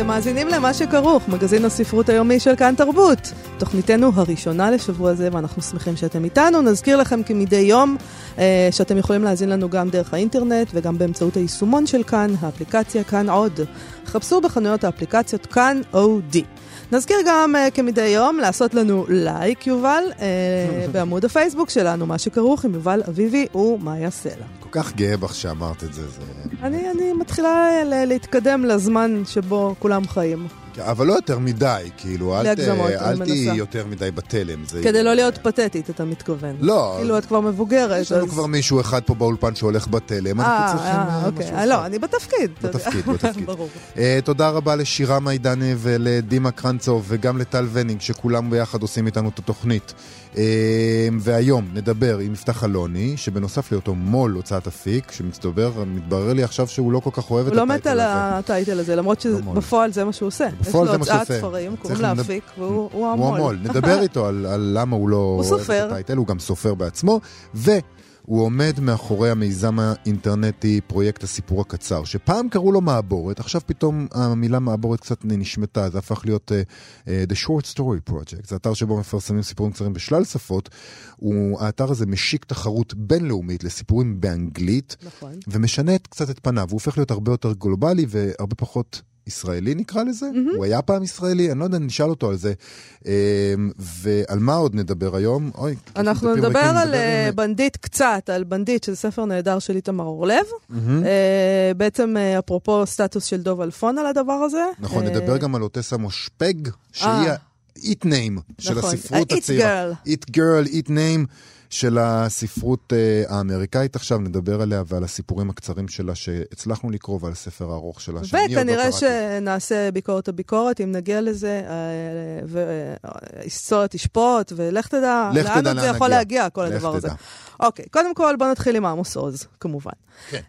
אתם מאזינים למה שכרוך, מגזין הספרות היומי של כאן תרבות. תוכניתנו הראשונה לשבוע זה, ואנחנו שמחים שאתם איתנו. נזכיר לכם כמדי יום אה, שאתם יכולים להאזין לנו גם דרך האינטרנט וגם באמצעות היישומון של כאן, האפליקציה כאן עוד. חפשו בחנויות האפליקציות כאן אודי. נזכיר גם uh, כמדי יום לעשות לנו לייק, יובל, uh, בעמוד הפייסבוק שלנו, מה שכרוך עם יובל אביבי ומאיה סלע. כל כך גאה בך שאמרת את זה. זה... אני, אני מתחילה להתקדם לזמן שבו כולם חיים. אבל לא יותר מדי, כאילו, אל, אל תהיי יותר מדי בתלם. זה... כדי לא להיות פתטית, אתה מתכוון. לא. כאילו, את כבר מבוגרת. יש לנו אז... כבר מישהו אחד פה באולפן שהולך בתלם, אנחנו אה, צריכים אה, אוקיי. משהו לא, אני בתפקיד. בתפקיד, בתפקיד. ברור. Uh, תודה רבה לשירה מיידני ולדימה קרנצוב וגם לטל ונינג, שכולם ביחד עושים איתנו את התוכנית. אמ, והיום נדבר עם יפתח אלוני, שבנוסף להיותו מו"ל הוצאת אפיק, שמתברר לי עכשיו שהוא לא כל כך אוהב את הטייטל הזה. הוא לא מת על הטייטל הזה, למרות לא שבפועל זה מה שהוא עושה. בפועל זה מה שהוא עושה. יש לו הוצאת ספרים, קוראים לה אפיק, והוא המו"ל. הוא המו"ל. נדבר איתו על למה הוא לא אוהב את הטייטל, הוא גם סופר בעצמו. הוא עומד מאחורי המיזם האינטרנטי פרויקט הסיפור הקצר, שפעם קראו לו מעבורת, עכשיו פתאום המילה מעבורת קצת נשמטה, זה הפך להיות uh, uh, The Short Story Project, זה אתר שבו מפרסמים סיפורים קצרים בשלל שפות. האתר הזה משיק תחרות בינלאומית לסיפורים באנגלית, נכון. ומשנה קצת את פניו, הוא הופך להיות הרבה יותר גלובלי והרבה פחות ישראלי נקרא לזה, mm-hmm. הוא היה פעם ישראלי, אני לא יודע, נשאל אותו על זה. אמ, ועל מה עוד נדבר היום? אוי, אנחנו נדבר על uh, בנדיט קצת, על בנדיט, שזה ספר נהדר של איתמר אורלב. Mm-hmm. בעצם uh, אפרופו סטטוס של דוב אלפון על הדבר הזה. נכון, נדבר גם על אוטסה מושפג, שהיא ה-It Name של נכון, הספרות הצעירה. It Girl, It Name. של הספרות uh, האמריקאית עכשיו, נדבר עליה ועל הסיפורים הקצרים שלה שהצלחנו לקרוא ועל הספר הארוך שלה. וכנראה לא שנעשה ביקורת הביקורת, אם נגיע לזה, uh, והיסטוריה תשפוט, ולך תדע, לך לאן זה יכול להגיע, כל הדבר הזה. אוקיי, קודם כל בוא נתחיל עם עמוס עוז, כמובן. כן.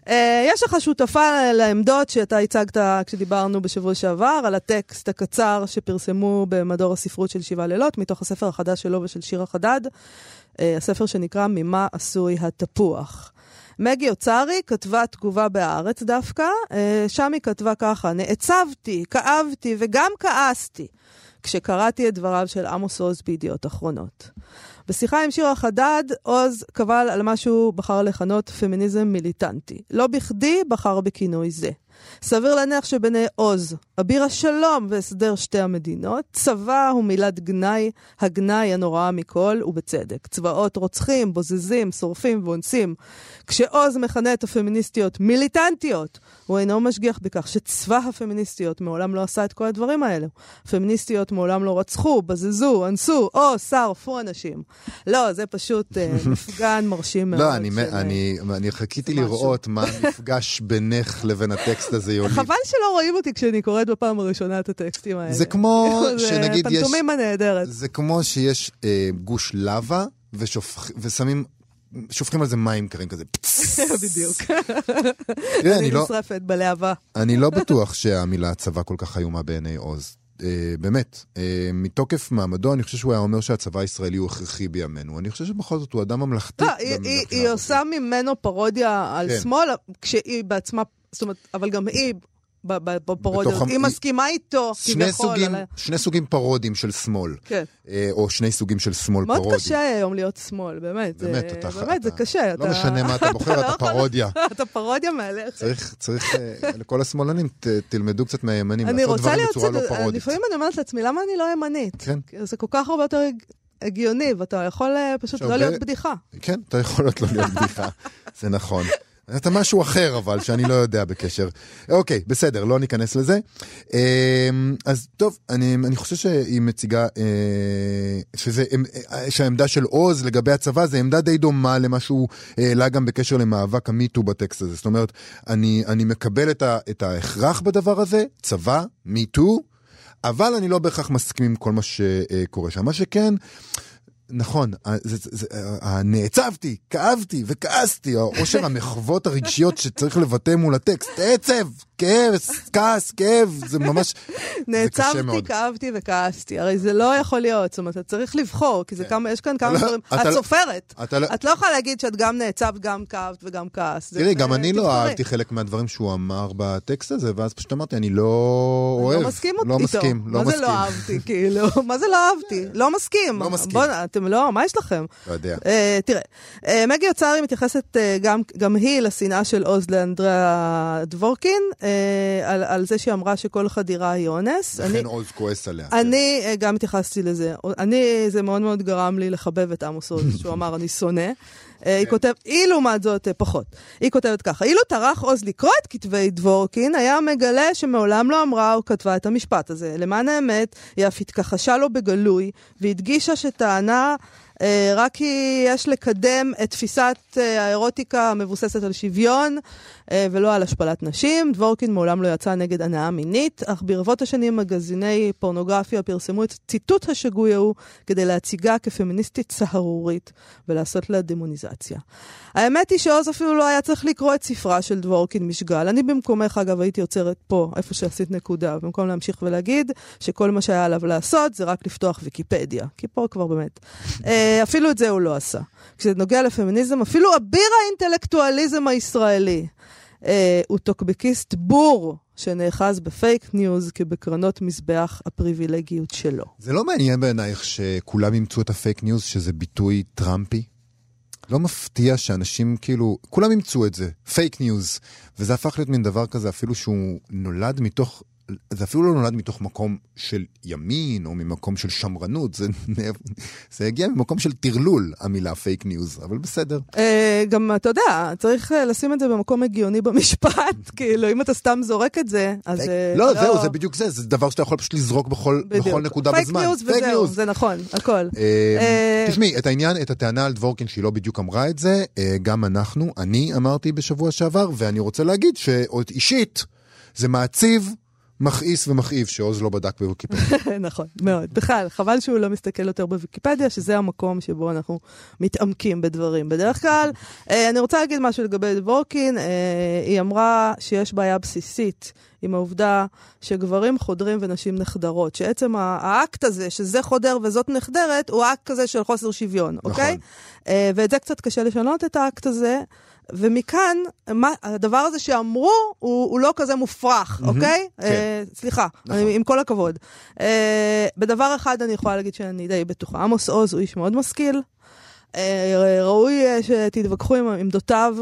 יש לך שותפה לעמדות שאתה הצגת כשדיברנו בשבוע שעבר, על הטקסט הקצר שפרסמו במדור הספרות של שבעה לילות, מתוך הספר החדש שלו ושל שירה חדד. אה, הספר שנקרא ממה עשוי התפוח. מגי אוצרי כתבה תגובה בהארץ דווקא, אה, שם היא כתבה ככה: נעצבתי, כאבתי וגם כעסתי כשקראתי את דבריו של עמוס עוז בידיעות אחרונות. בשיחה עם שירה חדד, עוז קבל על מה שהוא בחר לכנות פמיניזם מיליטנטי. לא בכדי בחר בכינוי זה. סביר להניח שבעיני עוז, אביר השלום והסדר שתי המדינות, צבא הוא מילת גנאי, הגנאי הנוראה מכל, ובצדק. צבאות רוצחים, בוזזים, שורפים ואונסים. כשעוז מכנה את הפמיניסטיות מיליטנטיות, הוא אינו משגיח בכך שצבא הפמיניסטיות מעולם לא עשה את כל הדברים האלו. הפמיניסטיות מעולם לא רצחו, בזזו, אנסו, או שרפו אנשים. לא, זה פשוט uh, מפגן מרשים לא, מאוד. לא, אני, חיכיתי לראות מה המפגש בינך לבין הטקסט הזה, יולי. חבל שלא רואים אותי כשאני קוראת בפעם הראשונה את הטקסטים האלה. זה כמו שנגיד יש... פנטומימה נהדרת. זה כמו שיש אה, גוש לבה ושמים שופכים על זה מים קרים כזה. בדיוק. אני נשרפת בלהבה. אני לא בטוח שהמילה צבא כל כך איומה בעיני עוז. Uh, באמת, uh, מתוקף מעמדו, אני חושב שהוא היה אומר שהצבא הישראלי הוא הכרחי בימינו. אני חושב שבכל זאת הוא אדם ממלכתי. לא, היא עושה ממנו פרודיה על כן. שמאל, כשהיא בעצמה, זאת אומרת, אבל גם היא בפרודיות. היא מסכימה איתו, כביכול. שני סוגים פרודים של שמאל. כן. אה, או שני סוגים של שמאל פרודי. מאוד קשה היום להיות שמאל, באמת. באמת, אתה... באמת, זה קשה. לא משנה מה אתה בוחר, אתה פרודיה. אתה פרודיה מהלך. צריך, אה, לכל השמאלנים, תלמדו קצת מהימנים, לעשות דברים בצורה לא פרודית. לפעמים אני אומרת לעצמי, למה אני לא ימנית? כן. זה כל כך הרבה יותר הגיוני, ואתה יכול אה, פשוט לא להיות בדיחה. כן, אתה יכול לא להיות בדיחה, זה נכון. אתה משהו אחר אבל, שאני לא יודע בקשר. אוקיי, בסדר, לא ניכנס לזה. אמ, אז טוב, אני, אני חושב שהיא מציגה, אה, שזה, אה, שהעמדה של עוז לגבי הצבא זה עמדה די דומה למה שהוא העלה גם בקשר למאבק המיטו בטקסט הזה. זאת אומרת, אני, אני מקבל את, ה, את ההכרח בדבר הזה, צבא, מיטו, אבל אני לא בהכרח מסכים עם כל מה שקורה שם. מה שכן... נכון, אה, אה, נעצבתי, כאבתי וכעסתי, העושר המחוות הרגשיות שצריך לבטא מול הטקסט, עצב, כאב, כעס, כאב, זה ממש, זה קשה מאוד. נעצבתי, כאבתי וכעסתי, הרי זה לא יכול להיות, זאת אומרת, אתה צריך לבחור, כי זה כן. כמה, יש כאן כמה לא- דברים, את לא- סופרת, לא- את לא יכולה להגיד שאת גם נעצבת, גם כאבת וגם כעסת. תראי, גם אני לא אהבתי חלק מהדברים שהוא אמר בטקסט הזה, ואז פשוט אמרתי, אני לא אוהב. לא מסכים איתו. לא מסכים, לא מסכים. מה זה לא אהבתי, כאילו? מה זה לא אהבתי? לא מסכים. לא מסכים. אתם לא, מה יש לכם? לא יודע. תראה, מגי אוצרי מתייחסת גם היא לשנאה של עוז לאנדריאה דבורקין. אה, על, על זה שהיא אמרה שכל חדירה היא אונס. לכן עוז כועס עליה. אני כן. גם התייחסתי לזה. אני, זה מאוד מאוד גרם לי לחבב את עמוס עוז, שהוא אמר, אני שונא. אה, היא כותבת, היא לעומת זאת פחות. היא כותבת ככה, אילו טרח עוז לקרוא את כתבי דבורקין, היה מגלה שמעולם לא אמרה או כתבה את המשפט הזה. למען האמת, היא אף התכחשה לו בגלוי, והדגישה שטענה אה, רק כי יש לקדם את תפיסת אה, האירוטיקה המבוססת על שוויון אה, ולא על השפלת נשים. דבורקין מעולם לא יצא נגד הנאה מינית, אך ברבות השנים מגזיני פורנוגרפיה פרסמו את ציטוט השגוי ההוא כדי להציגה כפמיניסטית סהרורית ולעשות לה דמוניזציה. האמת היא שעוז אפילו לא היה צריך לקרוא את ספרה של דבורקין משגל. אני במקומך, אגב, הייתי עוצרת פה, איפה שעשית נקודה, במקום להמשיך ולהגיד שכל מה שהיה עליו לעשות זה רק לפתוח ויקיפדיה. כי פה כבר באמת. אפילו את זה הוא לא עשה. כשזה נוגע לפמיניזם, אפילו אביר האינטלקטואליזם הישראלי. אה, הוא טוקבקיסט בור שנאחז בפייק ניוז כבקרנות מזבח הפריבילגיות שלו. זה לא מעניין בעינייך שכולם אימצו את הפייק ניוז, שזה ביטוי טראמפי? לא מפתיע שאנשים כאילו, כולם אימצו את זה, פייק ניוז, וזה הפך להיות מין דבר כזה אפילו שהוא נולד מתוך זה אפילו לא נולד מתוך מקום של ימין או ממקום של שמרנות, זה, זה הגיע ממקום של טרלול, המילה פייק ניוז, אבל בסדר. אה, גם, אתה יודע, צריך אה, לשים את זה במקום הגיוני במשפט, כאילו, אם אתה סתם זורק את זה, אז... אה, לא, זהו, זה בדיוק זה, זה דבר שאתה יכול פשוט לזרוק בכל נקודה בזמן. פייק ניוז וזהו, זה נכון, הכל. תשמעי, את העניין, את הטענה על דבורקין, שהיא לא בדיוק אמרה את זה, גם אנחנו, אני אמרתי בשבוע שעבר, ואני רוצה להגיד שאישית, זה מעציב מכעיס ומכאיב שעוז לא בדק בוויקיפדיה. נכון, מאוד. בכלל, חבל שהוא לא מסתכל יותר בוויקיפדיה, שזה המקום שבו אנחנו מתעמקים בדברים. בדרך כלל, אה, אני רוצה להגיד משהו לגבי דבורקין. אה, היא אמרה שיש בעיה בסיסית עם העובדה שגברים חודרים ונשים נחדרות. שעצם האקט הזה, שזה חודר וזאת נחדרת, הוא אקט כזה של חוסר שוויון, נכון. אוקיי? אה, ואת זה קצת קשה לשנות, את האקט הזה. ומכאן, מה, הדבר הזה שאמרו, הוא, הוא לא כזה מופרך, mm-hmm, אוקיי? כן. Uh, סליחה, נכון. אני, עם כל הכבוד. Uh, בדבר אחד אני יכולה להגיד שאני די בטוחה. עמוס עוז הוא איש מאוד משכיל. Uh, ראוי שתתווכחו עם עמדותיו,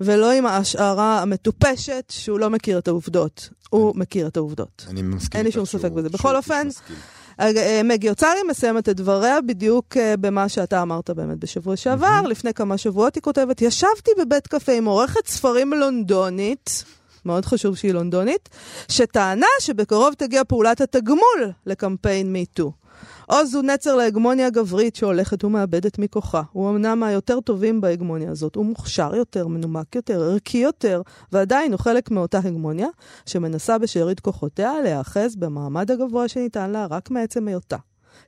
ולא עם ההשערה המטופשת שהוא לא מכיר את העובדות. הוא מכיר את העובדות. אני מסכים אין לי שום ספק בזה. בכל אופן... אה, מגי אוצרי מסיימת את דבריה בדיוק אה, במה שאתה אמרת באמת בשבוע שעבר. לפני כמה שבועות היא כותבת, ישבתי בבית קפה עם עורכת ספרים לונדונית. מאוד חשוב שהיא לונדונית, שטענה שבקרוב תגיע פעולת התגמול לקמפיין מיטו. עוז הוא נצר להגמוניה גברית שהולכת ומאבדת מכוחה. הוא אמנם מהיותר טובים בהגמוניה הזאת. הוא מוכשר יותר, מנומק יותר, ערכי יותר, ועדיין הוא חלק מאותה הגמוניה, שמנסה בשארית כוחותיה להיאחז במעמד הגבוה שניתן לה רק מעצם היותה.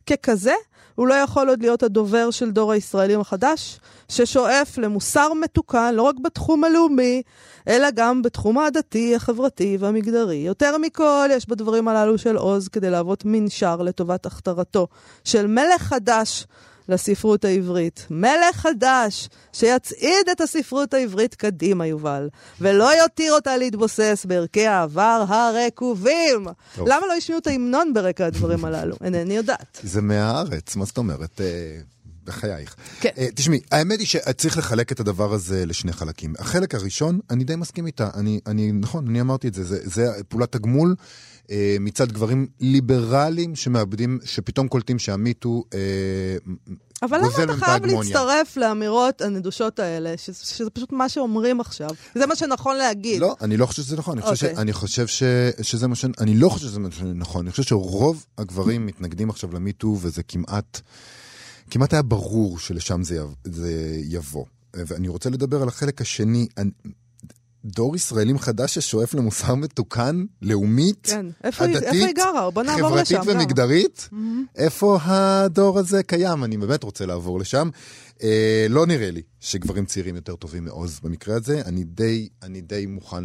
ככזה, הוא לא יכול עוד להיות הדובר של דור הישראלים החדש, ששואף למוסר מתוקן לא רק בתחום הלאומי, אלא גם בתחום הדתי, החברתי והמגדרי. יותר מכל, יש בדברים הללו של עוז כדי להוות מנשר לטובת הכתרתו של מלך חדש לספרות העברית. מלך חדש שיצעיד את הספרות העברית קדימה, יובל, ולא יותיר אותה להתבוסס בערכי העבר הרקובים. טוב. למה לא השמיעו את ההמנון ברקע הדברים הללו? אינני יודעת. זה מהארץ, מה זאת אומרת? אה, בחייך. כן. Uh, תשמעי, האמת היא שצריך לחלק את הדבר הזה לשני חלקים. החלק הראשון, אני די מסכים איתה. אני, אני נכון, אני אמרתי את זה, זה, זה פעולת תגמול מצד גברים ליברליים שמאבדים, שפתאום קולטים שהמיטו uh, אבל למה אתה חייב להצטרף לאמירות הנדושות האלה, שזה, שזה פשוט מה שאומרים עכשיו? זה מה שנכון להגיד. לא, אני לא חושב שזה נכון. אני חושב, okay. ש, אוקיי. אני חושב ש, שזה מה ש... אני לא חושב שזה מה שנכון. אני חושב שרוב הגברים מתנגדים עכשיו למיטו, וזה כמעט... כמעט היה ברור שלשם זה, זה יבוא. ואני רוצה לדבר על החלק השני. אני, דור ישראלים חדש ששואף למוסר מתוקן, לאומית, כן. איפה עדתית, איפה היא גרה? בוא נעבור לשם. חברתית ומגדרית? Mm-hmm. איפה הדור הזה קיים? אני באמת רוצה לעבור לשם. אה, לא נראה לי שגברים צעירים יותר טובים מעוז במקרה הזה. אני די, אני די מוכן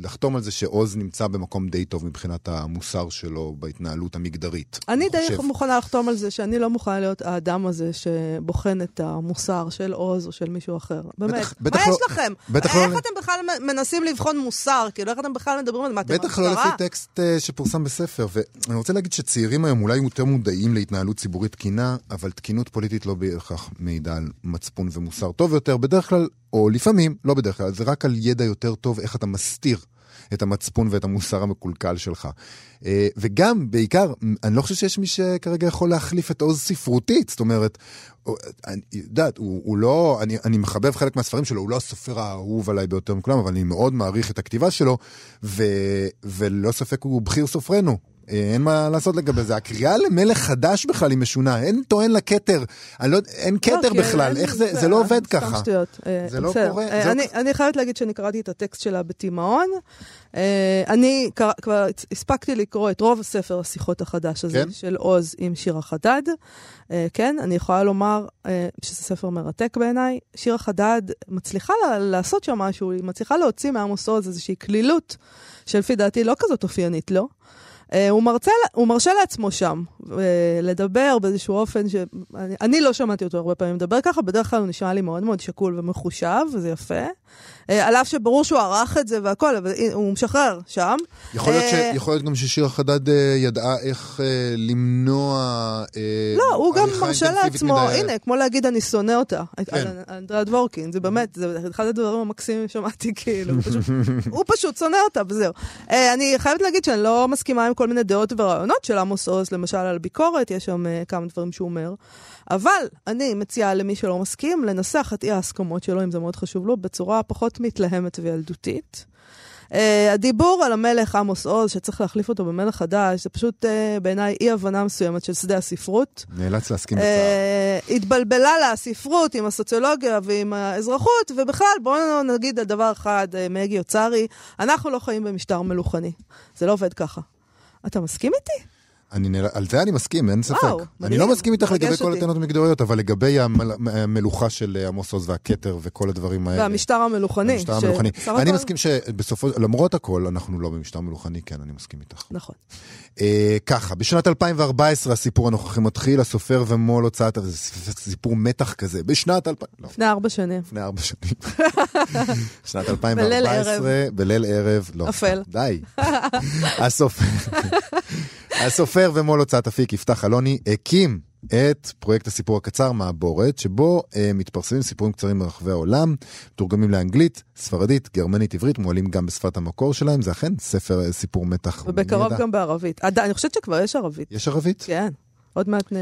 לחתום על זה שעוז נמצא במקום די טוב מבחינת המוסר שלו בהתנהלות המגדרית. אני די חושב. מוכנה לחתום על זה שאני לא מוכנה להיות האדם הזה שבוחן את המוסר של עוז או של מישהו אחר. באמת. בטח, בטח מה לא, יש לכם? בטח איך לא... אתם בכלל מנסים לבחון מוסר? כאילו, איך אתם בכלל מדברים על? מה, אתם בטח לא לפי טקסט uh, שפורסם בספר. ואני רוצה להגיד שצעירים היום אולי יותר מודעים להתנהלות ציבורית תקינה, אבל תקינות פוליטית לא בהכרח מעידה על מצפון ומוסר טוב יותר. בדרך כלל, או לפעמים, לא בדרך כלל, זה רק על ידע יותר טוב איך אתה מסתיר את המצפון ואת המוסר המקולקל שלך. אה, וגם, בעיקר, אני לא חושב שיש מי שכרגע יכול להחליף את עוז ספרותית. זאת אומרת, אני יודעת, הוא, הוא לא, אני, אני מחבב חלק מהספרים שלו, הוא לא הסופר האהוב עליי ביותר מכולם, אבל אני מאוד מעריך את הכתיבה שלו, ו, וללא ספק הוא בכיר סופרנו. אה, אין מה לעשות לגבי זה. הקריאה למלך חדש בכלל היא משונה, אין טוען לכתר, לא, אין כתר לא, בכלל, איך זה, זה לא עובד ככה. סתם שטויות. אה, זה לא קורה. אה, אני חייבת להגיד שאני קראתי את הטקסט שלה בתימהון. אני כבר הספקתי לקרוא את רוב הספר השיחות החדש הזה כן? של עוז עם שירה חדד. כן, אני יכולה לומר שזה ספר מרתק בעיניי. שירה חדד מצליחה לעשות שם משהו, היא מצליחה להוציא מעמוס עוז איזושהי קלילות, שלפי דעתי לא כזאת אופיינית לו. לא? אה, הוא, מרצה, הוא מרשה לעצמו שם אה, לדבר באיזשהו אופן שאני לא שמעתי אותו הרבה פעמים מדבר ככה, בדרך כלל הוא נשמע לי מאוד מאוד שקול ומחושב, וזה יפה. אה, על אף שברור שהוא ערך את זה והכל, אבל הוא משחרר שם. יכול להיות, ש, יכול להיות גם ששירה חדד ידעה איך למנוע... לא, הוא גם מרשה לעצמו. הנה, כמו להגיד אני שונא אותה, כן. על אנדריה דבורקין, זה באמת, זה אחד הדברים המקסימים ששמעתי, כאילו, הוא פשוט, הוא פשוט שונא אותה, וזהו. אני חייבת להגיד שאני לא מסכימה עם כל מיני דעות ורעיונות של עמוס עוז, למשל על ביקורת, יש שם כמה דברים שהוא אומר. אבל אני מציעה למי שלא מסכים לנסח את אי ההסכמות שלו, אם זה מאוד חשוב לו, בצורה פחות מתלהמת וילדותית. Uh, הדיבור על המלך עמוס עוז, שצריך להחליף אותו במלך חדש, זה פשוט uh, בעיניי אי-הבנה מסוימת של שדה הספרות. נאלץ להסכים בצער. התבלבלה לה הספרות עם הסוציולוגיה ועם האזרחות, ובכלל, בואו נגיד על דבר אחד, מגי אוצרי, אנחנו לא חיים במשטר מלוכני. זה לא עובד ככה. אתה מסכים איתי? אני. על זה אני מסכים, אין ספק. וואו, מדהים. אני לא מסכים איתך לגבי כל הטענות המגדריות, אבל לגבי המל... המלוכה של אה, עמוס עוז והכתר וכל הדברים האלה. והמשטר המלוכני. המשטר ש... המלוכני. אני מסכים שבסופו, למרות הכל, אנחנו לא במשטר מלוכני, כן, אני מסכים איתך. נכון. אה, ככה, בשנת 2014 הסיפור הנוכחי מתחיל, הסופר ומו"ל הוצאת, זה סיפור מתח כזה, בשנת 2000... לא. לפני ארבע שנים. לפני ארבע שנים. שנת 2014, בליל ערב. בליל ערב, לא. אפל. די. הסופר. הסופר ומו"ל הוצאת אפיק יפתח אלוני הקים את פרויקט הסיפור הקצר מעבורת, שבו אה, מתפרסמים סיפורים קצרים מרחבי העולם, מתורגמים לאנגלית, ספרדית, גרמנית, עברית, מועלים גם בשפת המקור שלהם, זה אכן ספר אה, סיפור מתח. ובקרוב גם בערבית. אני חושבת שכבר יש ערבית. יש ערבית? כן. עוד מעט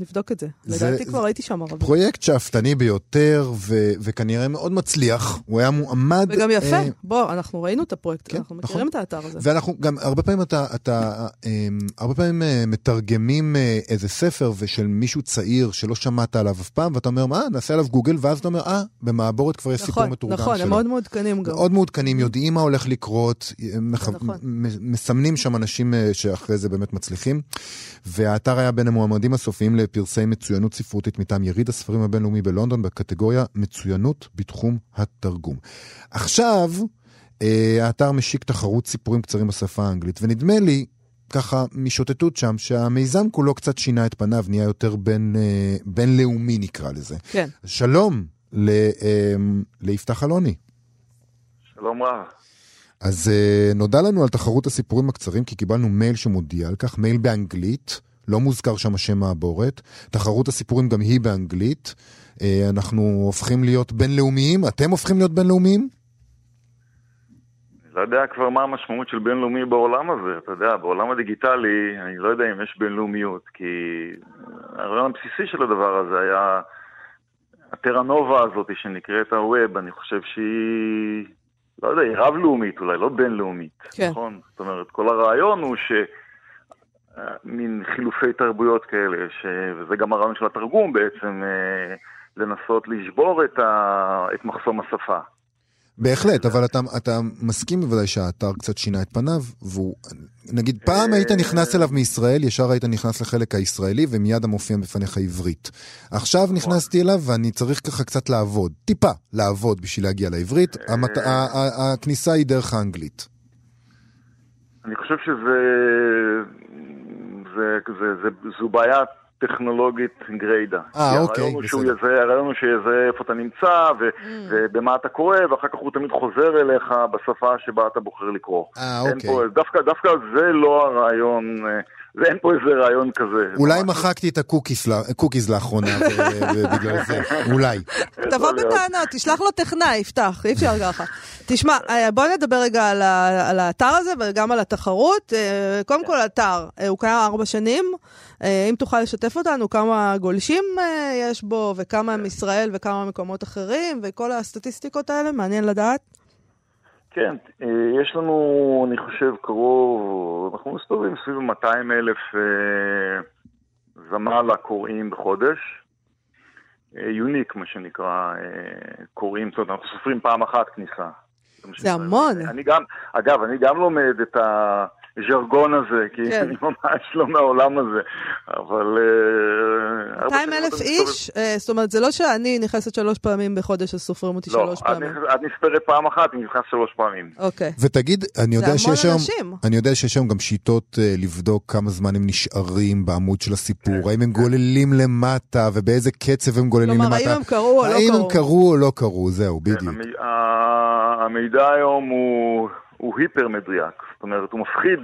נבדוק את זה. זה לדעתי כבר הייתי שם ערבי. פרויקט שאפתני ביותר, ו- וכנראה מאוד מצליח. הוא היה מועמד... וגם יפה. אה... בוא, אנחנו ראינו את הפרויקט, כן, אנחנו מכירים נכון. את האתר הזה. ואנחנו גם, הרבה פעמים אתה, אתה אה, הרבה פעמים אה, מתרגמים אה, איזה ספר ושל מישהו צעיר שלא שמעת עליו אף פעם, ואתה אומר, מה, נעשה עליו גוגל, ואז אתה אומר, אה, במעבורת כבר יש נכון, סיפור מתורגם נכון, שלו. נכון, הם מאוד מעודכנים גם. מאוד מעודכנים, יודעים מה הולך לקרות, נכון. מסמנים שם אנשים אה, שאחרי זה באמת מצליחים. והאתר היה בין המועמדים הסופיים לפרסי מצוינות ספרותית מטעם יריד הספרים הבינלאומי בלונדון בקטגוריה מצוינות בתחום התרגום. עכשיו, אה, האתר משיק תחרות סיפורים קצרים בשפה האנגלית, ונדמה לי, ככה משוטטות שם, שהמיזם כולו קצת שינה את פניו, נהיה יותר בין, אה, בינלאומי נקרא לזה. כן. שלום ל, אה, ליפתח אלוני. שלום רב. אז נודע לנו על תחרות הסיפורים הקצרים, כי קיבלנו מייל שמודיע על כך, מייל באנגלית, לא מוזכר שם השם מעבורת. תחרות הסיפורים גם היא באנגלית. Uh, אנחנו הופכים להיות בינלאומיים, אתם הופכים להיות בינלאומיים? לא יודע כבר מה המשמעות של בינלאומי בעולם הזה, אתה יודע, בעולם הדיגיטלי, אני לא יודע אם יש בינלאומיות, כי הרעיון הבסיסי של הדבר הזה היה הטרנובה הזאת שנקראת הווב, אני חושב שהיא לא יודע, היא רב-לאומית אולי, לא בינלאומית, כן. נכון? זאת אומרת, כל הרעיון הוא ש... אה, מין חילופי תרבויות כאלה, ש... וזה גם הרעיון של התרגום בעצם, אה, לנסות לשבור את, ה... את מחסום השפה. בהחלט, אבל אתה, אתה מסכים בוודאי שהאתר קצת שינה את פניו, והוא, נגיד, פעם היית נכנס אליו מישראל, ישר היית נכנס לחלק הישראלי, ומיד המופיע בפניך עברית. עכשיו נכנסתי אליו, ואני צריך ככה קצת לעבוד, טיפה לעבוד בשביל להגיע לעברית, המת... הכניסה היא דרך האנגלית. אני חושב שזה... זה, זה, זה, זו בעיה טכנולוגית גריידה. אה, אוקיי, בסדר. הרעיון הוא שיזהה איפה אתה נמצא ו, mm. ובמה אתה קורא, ואחר כך הוא תמיד חוזר אליך בשפה שבה אתה בוחר לקרוא. אה, אוקיי. פה, דווקא, דווקא זה לא הרעיון... ואין פה איזה רעיון כזה. אולי מחקתי את הקוקיז לאחרונה, ובגלל זה, אולי. תבוא בטענות, תשלח לו טכנאי, יפתח, אי אפשר ככה. תשמע, אה, בוא נדבר רגע על האתר הזה וגם על התחרות. אה, קודם כל, האתר, אה, הוא קיים ארבע שנים. אם תוכל לשתף אותנו כמה גולשים יש בו, וכמה הם ישראל וכמה מקומות אחרים, וכל הסטטיסטיקות האלה, מעניין לדעת. כן, אה, יש לנו, אני חושב, קרוב, אנחנו מסתובבים סביב 200 אלף אה, זמ"ל הקוראים בחודש. יוניק, אה, מה שנקרא, קוראים, זאת אומרת, אנחנו סופרים פעם אחת כניסה. זה המון. אני גם, אגב, אני גם לומד את ה... הז'רגון הזה, כי כן. אני ממש לא מהעולם הזה, אבל... 200 אה, אלף איש? אה, זאת אומרת, זה לא שאני נכנסת שלוש פעמים בחודש, אז סופרים אותי לא, שלוש פעמים. לא, את נספרת פעם אחת, אני נכנס שלוש פעמים. אוקיי. ותגיד, אני יודע שיש היום... אני יודע שיש היום גם שיטות uh, לבדוק כמה זמן הם נשארים בעמוד של הסיפור, כן, האם הם כן. גוללים למטה, ובאיזה קצב הם גוללים כלומר, למטה. כלומר, האם הם קראו או לא קראו. האם הם קראו או לא קראו, זהו, כן, בדיוק. המידע היום הוא... הוא היפר מדויק. זאת אומרת, הוא מפחיד,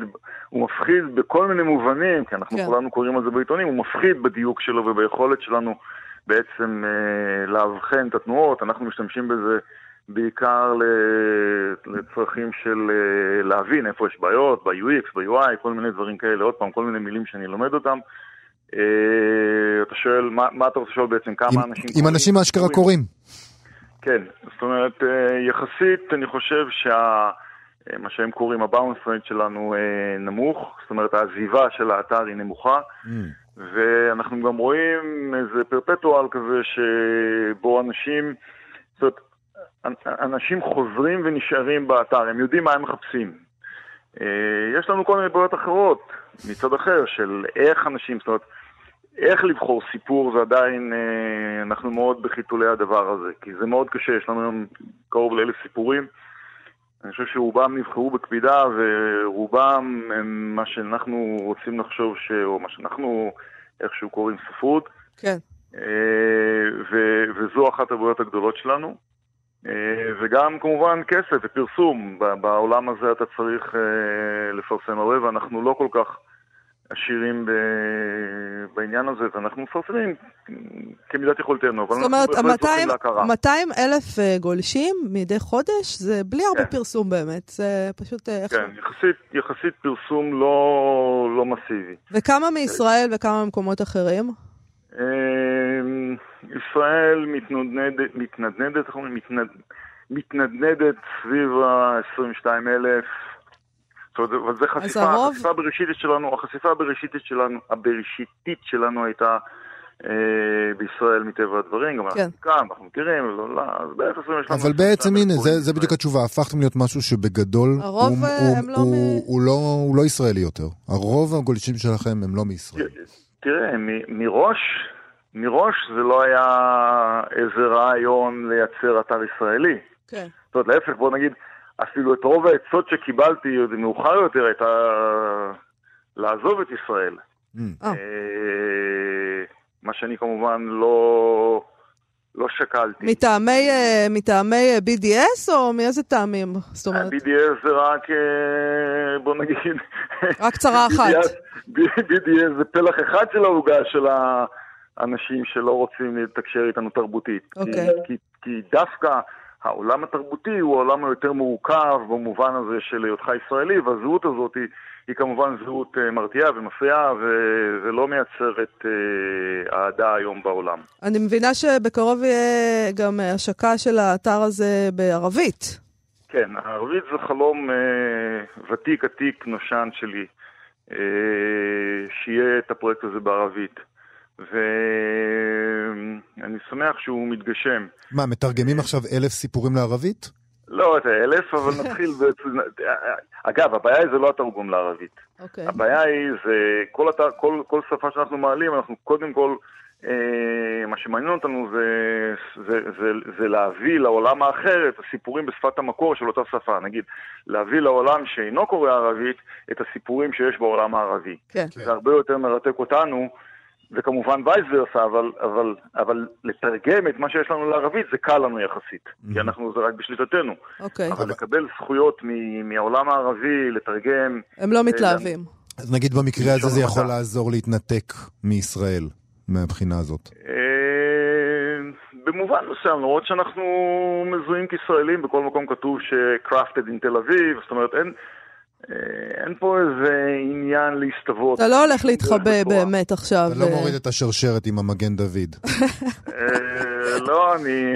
הוא מפחיד בכל מיני מובנים, כי אנחנו כן. כולנו קוראים על זה בעיתונים, הוא מפחיד בדיוק שלו וביכולת שלנו בעצם אה, לאבחן את התנועות. אנחנו משתמשים בזה בעיקר לצרכים של אה, להבין איפה יש בעיות, ב-UX, ב-UI, כל מיני דברים כאלה. עוד פעם, כל מיני מילים שאני לומד אותם. אה, אתה שואל, מה, מה אתה רוצה לשאול בעצם? כמה עם, אנשים קוראים? אם אנשים אשכרה קוראים. כן, זאת אומרת, אה, יחסית אני חושב שה... אה, מה שהם קוראים הבאונס רייט שלנו אה, נמוך, זאת אומרת העזיבה של האתר היא נמוכה, mm. ואנחנו גם רואים איזה פרפטואל כזה שבו אנשים, זאת אומרת, אנשים חוזרים ונשארים באתר, הם יודעים מה הם מחפשים. אה, יש לנו כל מיני בעיות אחרות מצד אחר של איך אנשים, זאת אומרת, איך לבחור סיפור זה עדיין, אנחנו מאוד בחיתולי הדבר הזה, כי זה מאוד קשה, יש לנו היום קרוב לאלף סיפורים. אני חושב שרובם נבחרו בקפידה ורובם הם מה שאנחנו רוצים לחשוב, ש... או מה שאנחנו איכשהו קוראים ספרות. כן. אה, ו... וזו אחת הבעיות הגדולות שלנו. אה, וגם כמובן כסף ופרסום. בעולם הזה אתה צריך אה, לפרסם הרבה ואנחנו לא כל כך... עשירים ב... בעניין הזה, ואנחנו מפרסמים כמידת יכולתנו, אבל אנחנו בהחלט זוכים להכרה. זאת אומרת, 200 אלף אה, גולשים מדי חודש, זה בלי הרבה כן. פרסום באמת, זה פשוט... אה, כן, יחסית, יחסית פרסום לא, לא מסיבי. וכמה מישראל וכמה ממקומות אחרים? אמ, ישראל מתנדנדת, מתנדנדת, מתנדנדת סביב ה-22 אלף. אבל זה חשיפה, הרוב... החשיפה הבראשיתית שלנו, החשיפה הבראשיתית שלנו, הבראשיתית שלנו הייתה אה, בישראל מטבע הדברים, גם כן. אנחנו כאן, אנחנו מכירים, לא, לא, אז יש לנו... אבל בעצם הנה, זה, זה בדיוק התשובה, הפכתם להיות משהו שבגדול, הרוב הוא, הוא, הם לא הוא, מ... הוא, לא, הוא לא ישראלי יותר. הרוב הגולשים שלכם הם לא מישראל. תראה, מ, מראש, מראש זה לא היה איזה רעיון לייצר אתר ישראלי. כן. זאת אומרת, להפך, בוא נגיד, אפילו את רוב העצות שקיבלתי מאוחר יותר הייתה לעזוב את ישראל. Mm. אה. אה, מה שאני כמובן לא, לא שקלתי. מטעמי, אה, מטעמי BDS או מאיזה טעמים? זאת אומרת... BDS זה רק, בוא נגיד... רק צרה אחת. BDS זה פלח אחד של העוגה של האנשים שלא רוצים לתקשר איתנו תרבותית. Okay. כי, אוקיי. כי, כי דווקא... העולם התרבותי הוא העולם היותר מורכב במובן הזה של היותך ישראלי, והזהות הזאת היא, היא כמובן זהות uh, מרתיעה ומפריעה ו- ולא מייצרת uh, אהדה היום בעולם. אני מבינה שבקרוב יהיה גם השקה של האתר הזה בערבית. כן, הערבית זה חלום uh, ותיק עתיק נושן שלי, uh, שיהיה את הפרויקט הזה בערבית. ואני שמח שהוא מתגשם. מה, מתרגמים עכשיו אלף סיפורים לערבית? לא את האלף, אבל נתחיל. אגב, הבעיה היא זה לא התרגום לערבית. אוקיי. הבעיה היא זה כל, כל, כל שפה שאנחנו מעלים, אנחנו קודם כל... אה, מה שמעניין אותנו זה, זה, זה, זה להביא לעולם האחר את הסיפורים בשפת המקור של אותה שפה. נגיד, להביא לעולם שאינו קורא ערבית את הסיפורים שיש בעולם הערבי. כן. זה הרבה יותר מרתק אותנו, וכמובן וייס ורסה, אבל, אבל, אבל לתרגם את מה שיש לנו לערבית זה קל לנו יחסית, mm-hmm. כי אנחנו, זה רק בשליטתנו. אוקיי. אבל לקבל זכויות מ, מהעולם הערבי, לתרגם... הם לא מתלהבים. אז נגיד במקרה הזה זה יכול לעזור להתנתק מישראל. מהבחינה הזאת? אה, במובן מסוים, למרות שאנחנו מזוהים כישראלים, בכל מקום כתוב ש-crafted in תל אביב, זאת אומרת, אין... אה, אין פה איזה עניין להסתוות. אתה לא הולך להתחבא באמת עכשיו. אתה לא אה. מוריד את השרשרת עם המגן דוד. לא, אני...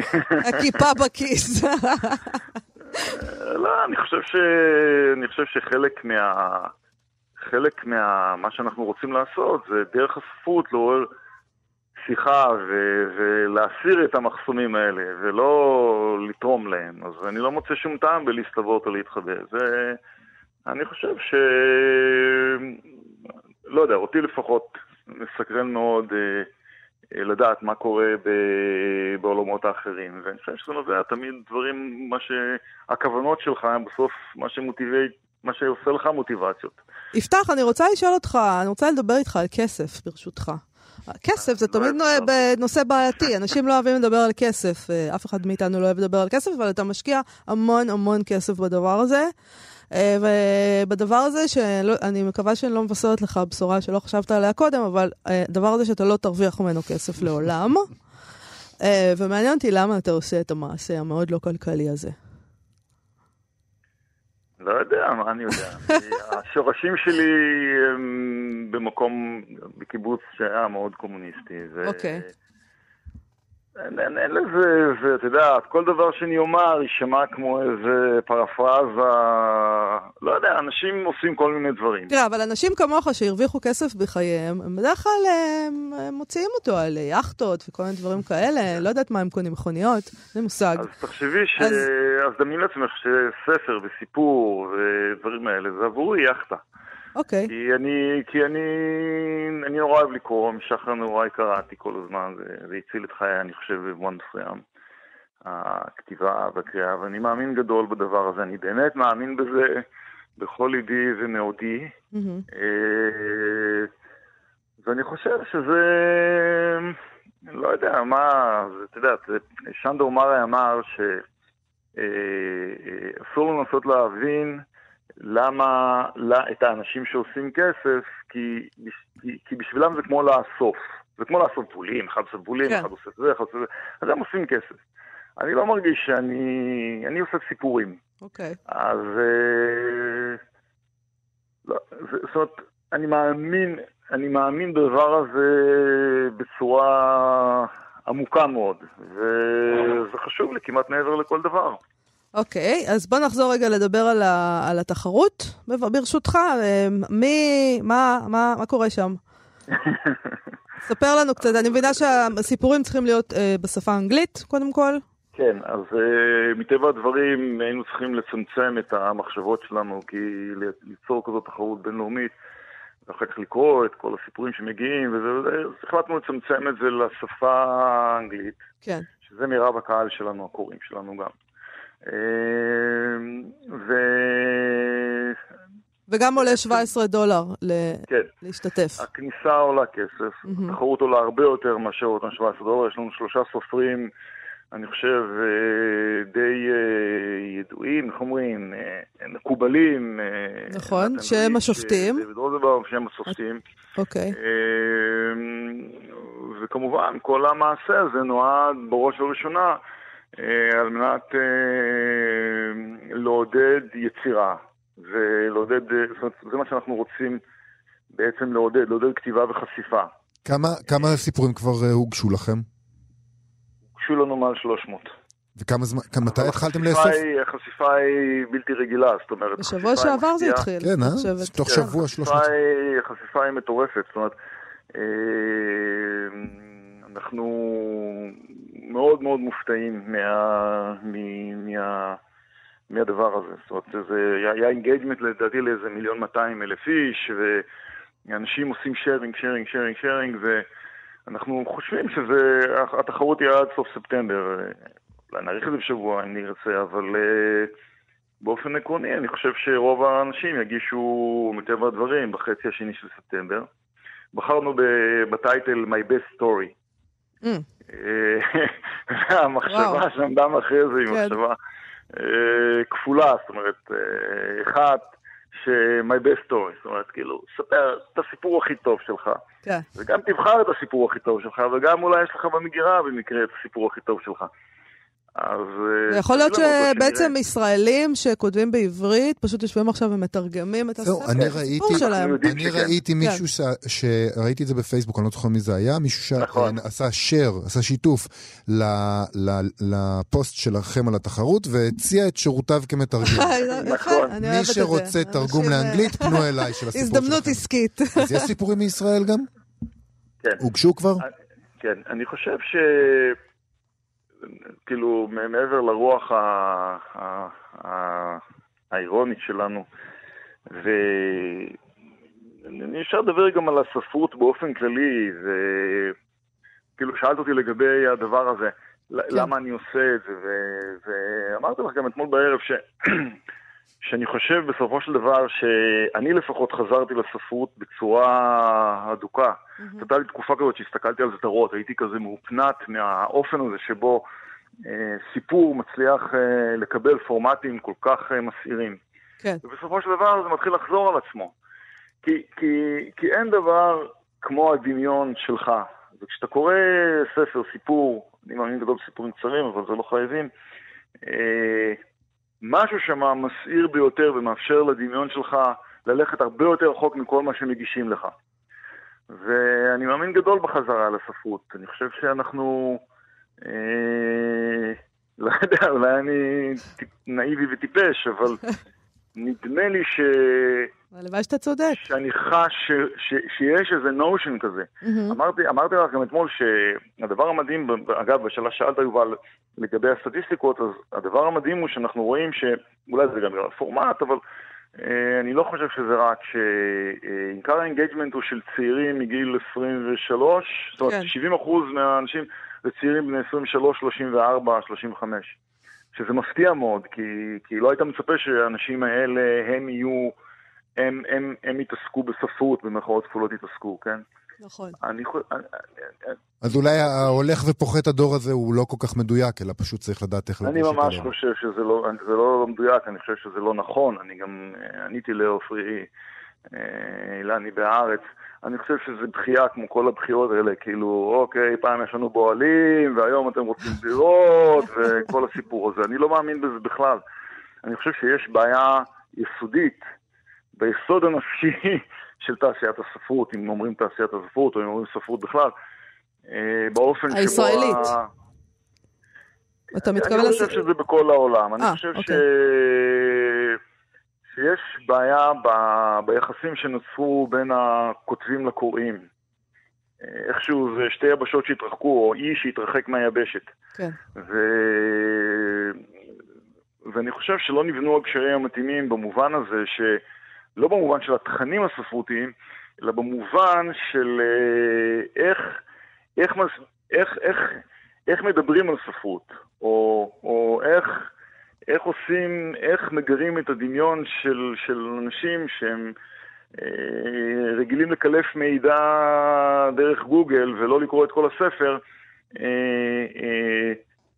הכיפה בכיס. לא, אני חושב ש... אני חושב שחלק מה... חלק מה... מה שאנחנו רוצים לעשות זה דרך הספרות לעורר שיחה ו- ולהסיר את המחסומים האלה, ולא לתרום להם. אז אני לא מוצא שום טעם בלהסתוות או להתחבא. זה... אני חושב ש... לא יודע, אותי לפחות מסקרן מאוד אה, אה, לדעת מה קורה ב- בעולמות האחרים. ואני חושב שזה נובע תמיד דברים, מה שהכוונות שלך, בסוף מה שמוטיבי... מה שעושה לך מוטיבציות. יפתח, אני רוצה לשאול אותך, אני רוצה לדבר איתך על כסף, ברשותך. כסף זה תמיד נושא בעייתי, אנשים לא אוהבים לדבר על כסף, אה, אף אחד מאיתנו לא אוהב לדבר על כסף, אבל אתה משקיע המון המון כסף בדבר הזה. אה, ובדבר הזה, שאני מקווה שאני לא מבשרת לך בשורה שלא חשבת עליה קודם, אבל הדבר אה, הזה שאתה לא תרוויח ממנו כסף לעולם. ומעניין אותי למה אתה עושה את המעשה המאוד לא כלכלי הזה. לא יודע, מה אני יודע. השורשים שלי הם במקום, בקיבוץ שהיה מאוד קומוניסטי. אוקיי. Okay. אין, אין, אין לזה, ואת יודעת, כל דבר שאני אומר יישמע כמו איזה פרפרזה, לא יודע, אנשים עושים כל מיני דברים. תראה, אבל אנשים כמוך שהרוויחו כסף בחייהם, הם בדרך כלל הם, הם מוציאים אותו על יאכטות וכל מיני דברים כאלה, לא יודעת מה הם קונים, מכוניות, זה מושג. אז תחשבי ש... אז, אז דמי לעצמך שספר וסיפור ודברים האלה, זה עבורי יאכטה. אוקיי. כי אני, כי אני, אני נורא אוהב לקרוא, משחר נוראי קראתי כל הזמן, זה, זה הציל את חיי, אני חושב, במובן מסוים. הכתיבה והקריאה, ואני מאמין גדול בדבר הזה, אני באמת מאמין בזה בכל ליבי ומאודי. Mm-hmm. ואני חושב שזה, לא יודע, מה, את יודעת, שנדור מרי אמר שאסור אה, אה, לנסות להבין למה לה, את האנשים שעושים כסף, כי, כי, כי בשבילם זה כמו לאסוף. זה כמו לאסוף בולים, אחד עושה בולים, כן. אחד עושה זה, אחד עושה זה, אז הם עושים כסף. אני לא מרגיש שאני... אני עושה סיפורים. אוקיי. אז... אה, לא, זה, זאת אומרת, אני מאמין, אני מאמין בדבר הזה בצורה עמוקה מאוד, וזה חשוב לי כמעט מעבר לכל דבר. אוקיי, okay, אז בוא נחזור רגע לדבר על, ה, על התחרות. ברשותך, אה, מי, מה, מה, מה קורה שם? ספר לנו קצת, אני מבינה שהסיפורים צריכים להיות אה, בשפה האנגלית, קודם כל. כן, אז uh, מטבע הדברים היינו צריכים לצמצם את המחשבות שלנו, כי ליצור כזאת תחרות בינלאומית, ואחר כך לקרוא את כל הסיפורים שמגיעים, וזה, אז החלטנו לצמצם את זה לשפה האנגלית. כן. שזה מירב הקהל שלנו, הקוראים שלנו גם. אמ, ו... וגם עולה 17 דולר ל... כן. להשתתף. הכניסה עולה כסף, mm-hmm. התחרות עולה הרבה יותר מאשר אותם 17 דולר, יש לנו שלושה סופרים, אני חושב, אה, די אה, ידועים, איך אומרים, אה, מקובלים. נכון, שהם השופטים. דוד רוזנבאום, שהם השופטים. אוקיי. אמ, וכמובן, כל המעשה הזה נועד בראש ובראשונה על מנת אה, לעודד יצירה ולעודד, אה, זאת אומרת, זה מה שאנחנו רוצים בעצם לעודד, לעודד כתיבה וחשיפה. כמה, כמה סיפורים כבר הוגשו לכם? הוגשו לנו מעל 300. וכמה זמן, מתי התחלתם לאסוף? החשיפה היא בלתי רגילה, זאת אומרת, בשבוע שעבר זה התחיל. כן, אה? תוך שבוע 300. החשיפה היא מטורפת, זאת אומרת, אנחנו מאוד מאוד מופתעים מה, מה, מה, מהדבר הזה. זאת אומרת, זה היה engagement לדעתי לאיזה מיליון 200 אלף איש, ואנשים עושים sharing, sharing, sharing, sharing, ואנחנו חושבים שהתחרות תהיה עד סוף ספטמבר. אולי נאריך את זה בשבוע אם נרצה, אבל uh, באופן עקרוני אני חושב שרוב האנשים יגישו מטבע הדברים בחצי השני של ספטמבר. בחרנו בטייטל My Best Story. Mm. המחשבה שעמדה מאחורי זה היא כן. מחשבה אה, כפולה, זאת אומרת, אה, אחת, ש-my best story, זאת אומרת, כאילו, ספר את הסיפור הכי טוב שלך. כן. וגם תבחר את הסיפור הכי טוב שלך, וגם אולי יש לך במגירה במקרה את הסיפור הכי טוב שלך. אז... אה, יכול להיות שבעצם ישראלים שכותבים בעברית, פשוט יושבים עכשיו ומתרגמים את הספר, הסיפור שלהם. אני ראיתי מישהו, שראיתי את זה בפייסבוק, אני לא זוכר מי זה היה, מישהו שעשה share, עשה שיתוף לפוסט שלכם על התחרות, והציע את שירותיו כמתרגם. נכון. מי שרוצה תרגום לאנגלית, פנו אליי של הסיפור שלכם. הזדמנות עסקית. אז יש סיפורים מישראל גם? כן. הוגשו כבר? כן, אני חושב ש... כאילו, מעבר לרוח האירונית שלנו, ואני אפשר לדבר גם על הספרות באופן כללי, וכאילו שאלת אותי לגבי הדבר הזה, כן. למה אני עושה את זה, ו... ואמרתי לך גם אתמול בערב ש... שאני חושב בסופו של דבר שאני לפחות חזרתי לספרות בצורה הדוקה. Mm-hmm. הייתה לי תקופה כזאת שהסתכלתי על זדרות, הייתי כזה מאופנת מהאופן הזה שבו אה, סיפור מצליח אה, לקבל פורמטים כל כך אה, מסעירים. כן. ובסופו של דבר זה מתחיל לחזור על עצמו. כי, כי, כי אין דבר כמו הדמיון שלך. וכשאתה קורא ספר, סיפור, אני מאמין גדול בסיפורים קצרים, אבל זה לא חייבים, אה, משהו שם מסעיר ביותר ומאפשר לדמיון שלך ללכת הרבה יותר רחוק מכל מה שמגישים לך. ואני מאמין גדול בחזרה לספרות. אני חושב שאנחנו... אה, לא יודע, אולי אני נאיבי וטיפש, אבל נדמה לי ש... הלוואי שאתה צודק. שאני חש שיש איזה notion כזה. אמרתי, אמרתי לך גם אתמול שהדבר המדהים, אגב, בשאלה שאלת יובל לגבי הסטטיסטיקות, אז הדבר המדהים הוא שאנחנו רואים שאולי זה גם הפורמט, אבל אה, אני לא חושב שזה רק שעיקר ה engagement הוא של צעירים מגיל 23, זאת אומרת 70% כן. מהאנשים זה צעירים בני 23, 34, 35. שזה מפתיע מאוד, כי, כי לא היית מצפה שהאנשים האלה הם יהיו, הם, הם, הם יתעסקו בספרות, במרכאות כפולות יתעסקו, כן? נכון. אני, אז אולי ההולך ופוחת הדור הזה הוא לא כל כך מדויק, אלא פשוט צריך לדעת איך אני ממש חושב שזה לא, זה לא מדויק, אני חושב שזה לא נכון. אני גם אה, עניתי לעופרי אילני בהארץ. אני חושב שזה בכייה כמו כל הבכיות האלה, כאילו, אוקיי, פעם יש לנו בועלים, והיום אתם רוצים דירות, וכל הסיפור הזה. אני לא מאמין בזה בכלל. אני חושב שיש בעיה יסודית, ביסוד הנפשי של תעשיית הספרות, אם אומרים תעשיית הספרות, או אם אומרים ספרות בכלל, אה, באופן שבו... הישראלית. אתה מתכוון... אני חושב שזה בכל העולם. אני אה, חושב אוקיי. ש... שיש בעיה ב... ביחסים שנוצרו בין הכותבים לקוראים. איכשהו זה שתי יבשות שהתרחקו, או אי שהתרחק מהיבשת. כן. ו... ואני חושב שלא נבנו הקשרים המתאימים במובן הזה, שלא במובן של התכנים הספרותיים, אלא במובן של אה, איך, איך, איך, איך, איך מדברים על ספרות, או, או איך... איך עושים, איך מגרים את הדמיון של, של אנשים שהם אה, רגילים לקלף מידע דרך גוגל ולא לקרוא את כל הספר, אה, אה,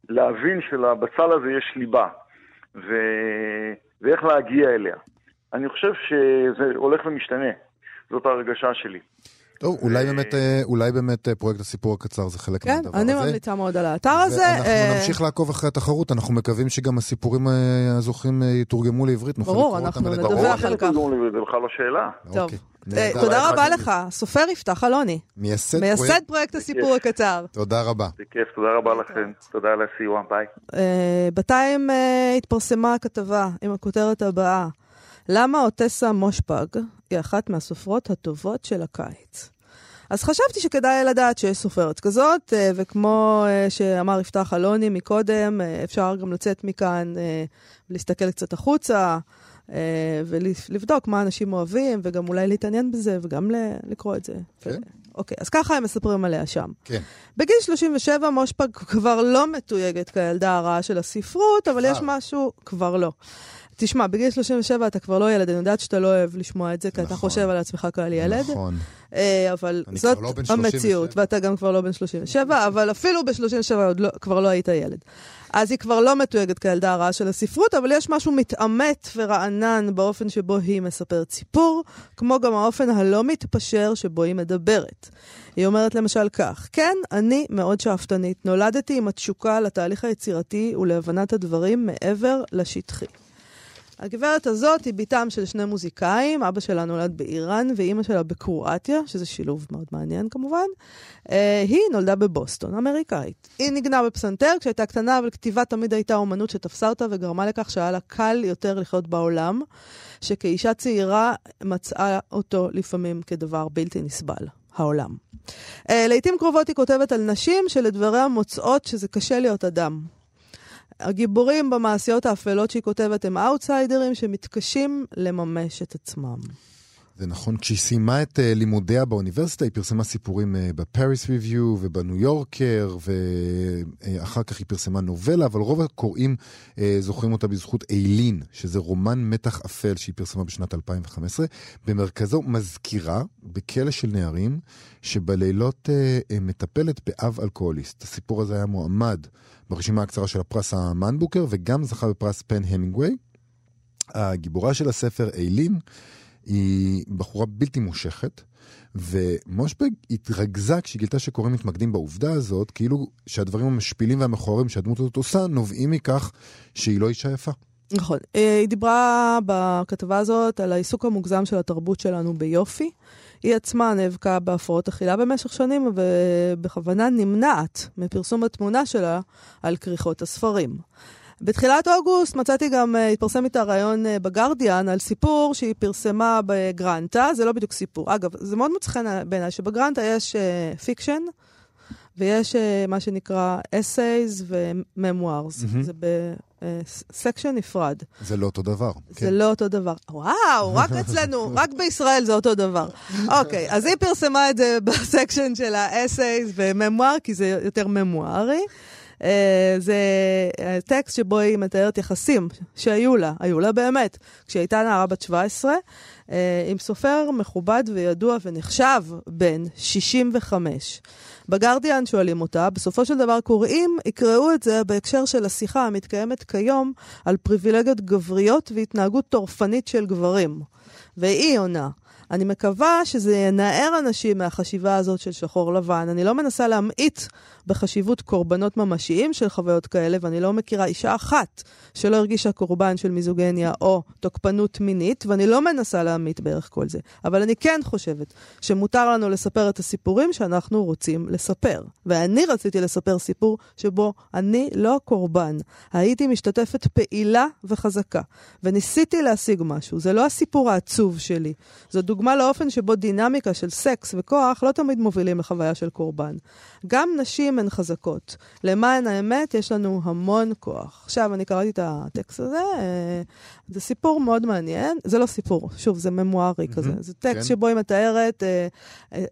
להבין שלבצל הזה יש ליבה, ו, ואיך להגיע אליה. אני חושב שזה הולך ומשתנה, זאת ההרגשה שלי. טוב, אולי באמת, אה, אולי באמת אה, פרויקט הסיפור הקצר זה חלק כן, מהדבר הזה. כן, אני ממליצה מאוד על האתר הזה. ואנחנו אה, נמשיך לעקוב אחרי התחרות, אנחנו מקווים שגם הסיפורים הזוכים יתורגמו לעברית. ברור, אנחנו נדווח על כך. זה בכלל לא שאלה. טוב. אוקיי, תודה רבה לך, סופר יפתח אלוני. מייסד פרויקט הסיפור הקצר. תודה רבה. בכיף, תודה רבה לכם. תודה על הסיוע, ביי. בינתיים התפרסמה הכתבה עם הכותרת הבאה. למה אוטסה מושפג היא אחת מהסופרות הטובות של הקיץ. אז חשבתי שכדאי לדעת שיש סופרת כזאת, אה, וכמו אה, שאמר יפתח אלוני מקודם, אה, אפשר גם לצאת מכאן ולהסתכל קצת החוצה. ולבדוק מה אנשים אוהבים, וגם אולי להתעניין בזה, וגם לקרוא את זה. כן. אוקיי, אז ככה הם מספרים עליה שם. כן. בגיל 37 מושפג כבר לא מתויגת כילדה הרעה של הספרות, אבל יש משהו, כבר לא. תשמע, בגיל 37 אתה כבר לא ילד, אני יודעת שאתה לא אוהב לשמוע את זה, כי נכון. אתה חושב על עצמך כעל ילד. נכון. אה, אבל זאת לא המציאות, ואתה גם כבר לא בן 37, אבל אפילו ב-37 לא, כבר לא היית ילד. אז היא כבר לא מתויגת כילדה הרעה של הספרות, אבל יש משהו מתעמת ורענן באופן שבו היא מספרת סיפור, כמו גם האופן הלא מתפשר שבו היא מדברת. היא אומרת למשל כך, כן, אני מאוד שאפתנית, נולדתי עם התשוקה לתהליך היצירתי ולהבנת הדברים מעבר לשטחי. הגברת הזאת היא בתם של שני מוזיקאים, אבא שלה נולד באיראן ואימא שלה בקרואטיה, שזה שילוב מאוד מעניין כמובן. Uh, היא נולדה בבוסטון, אמריקאית. היא ניגנה בפסנתר כשהייתה קטנה, אבל כתיבה תמיד הייתה אומנות שתפסה אותה וגרמה לכך שהיה לה קל יותר לחיות בעולם, שכאישה צעירה מצאה אותו לפעמים כדבר בלתי נסבל, העולם. Uh, לעיתים קרובות היא כותבת על נשים שלדבריה מוצאות שזה קשה להיות אדם. הגיבורים במעשיות האפלות שהיא כותבת הם אאוטסיידרים שמתקשים לממש את עצמם. זה נכון, כשהיא סיימה את uh, לימודיה באוניברסיטה, היא פרסמה סיפורים uh, בפריס ריוויו ובניו יורקר, ואחר uh, כך היא פרסמה נובלה, אבל רוב הקוראים uh, זוכרים אותה בזכות איילין, שזה רומן מתח אפל שהיא פרסמה בשנת 2015. במרכזו מזכירה בכלא של נערים, שבלילות uh, מטפלת באב אלכוהוליסט. הסיפור הזה היה מועמד ברשימה הקצרה של הפרס המנבוקר, וגם זכה בפרס פן המינגווי. הגיבורה של הספר, איילין, היא בחורה בלתי מושכת, ומושבג התרכזה כשהיא גילתה שקוראים מתמקדים בעובדה הזאת, כאילו שהדברים המשפילים והמכוערים שהדמות הזאת עושה, נובעים מכך שהיא לא אישה יפה. נכון. אה, היא דיברה בכתבה הזאת על העיסוק המוגזם של התרבות שלנו ביופי. היא עצמה נאבקה בהפרעות אכילה במשך שנים, ובכוונה נמנעת מפרסום התמונה שלה על כריכות הספרים. בתחילת אוגוסט מצאתי גם, אה, התפרסם איתה ראיון אה, בגרדיאן על סיפור שהיא פרסמה בגרנטה, זה לא בדיוק סיפור. אגב, זה מאוד מוצא חן בעיניי שבגרנטה יש fiction, uh, ויש uh, מה שנקרא essays ו-memoirs. Mm-hmm. זה ב section uh, נפרד. זה לא אותו דבר. זה כן. לא אותו דבר. וואו, רק אצלנו, רק בישראל זה אותו דבר. אוקיי, okay, אז היא פרסמה את זה ב section של ה-essays ו-memoir, כי זה יותר ממוארי. Uh, זה טקסט שבו היא מתארת יחסים שהיו לה, היו לה באמת, כשהיא הייתה נערה בת 17, uh, עם סופר מכובד וידוע ונחשב בן 65. בגרדיאן שואלים אותה, בסופו של דבר קוראים, יקראו את זה בהקשר של השיחה המתקיימת כיום על פריבילגיות גבריות והתנהגות טורפנית של גברים. והיא עונה, אני מקווה שזה ינער אנשים מהחשיבה הזאת של שחור לבן. אני לא מנסה להמעיט בחשיבות קורבנות ממשיים של חוויות כאלה, ואני לא מכירה אישה אחת שלא הרגישה קורבן של מיזוגניה או תוקפנות מינית, ואני לא מנסה להמעיט בערך כל זה. אבל אני כן חושבת שמותר לנו לספר את הסיפורים שאנחנו רוצים לספר. ואני רציתי לספר סיפור שבו אני לא קורבן. הייתי משתתפת פעילה וחזקה, וניסיתי להשיג משהו. זה לא הסיפור העצוב שלי. זו דוגמה לאופן שבו דינמיקה של סקס וכוח לא תמיד מובילים לחוויה של קורבן. גם נשים הן חזקות. למען האמת, יש לנו המון כוח. עכשיו, אני קראתי את הטקסט הזה, אה, זה סיפור מאוד מעניין. זה לא סיפור, שוב, זה ממוארי mm-hmm, כזה. זה טקסט כן. שבו היא מתארת אה,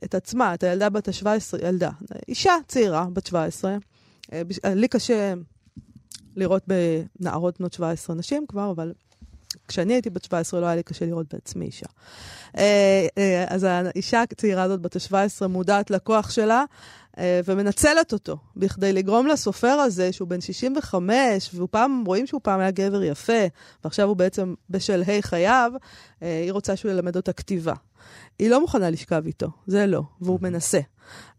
את עצמה, את הילדה בת ה-17, ילדה, אישה צעירה, בת 17. אה, לי קשה לראות בנערות בנות 17 נשים כבר, אבל כשאני הייתי בת 17 לא היה לי קשה לראות בעצמי אישה. אז האישה הצעירה הזאת, בת ה-17, מודעת לכוח שלה, אה, ומנצלת אותו, בכדי לגרום לסופר הזה, שהוא בן 65, והוא פעם, רואים שהוא פעם היה גבר יפה, ועכשיו הוא בעצם בשלהי חייו, אה, היא רוצה שהוא ילמד אותה כתיבה. היא לא מוכנה לשכב איתו, זה לא, והוא מנסה.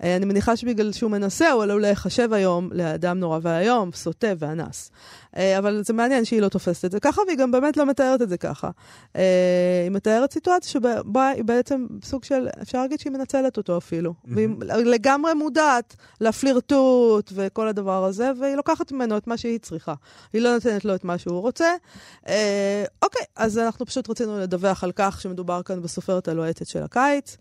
אה, אני מניחה שבגלל שהוא מנסה, הוא עלול להיחשב היום לאדם נורא ואיום, סוטה ואנס. אה, אבל זה מעניין שהיא לא תופסת את זה ככה, והיא גם באמת לא מתארת את זה ככה. אה, היא מתארת סיטואציה שבה היא בעצם סוג של, אפשר להגיד שהיא מנצלת אותו אפילו. והיא לגמרי מודעת לפלירטוט וכל הדבר הזה, והיא לוקחת ממנו את מה שהיא צריכה. היא לא נותנת לו את מה שהוא רוצה. אוקיי, אז אנחנו פשוט רצינו לדווח על כך שמדובר כאן בסופרת הלוהטת של הקיץ.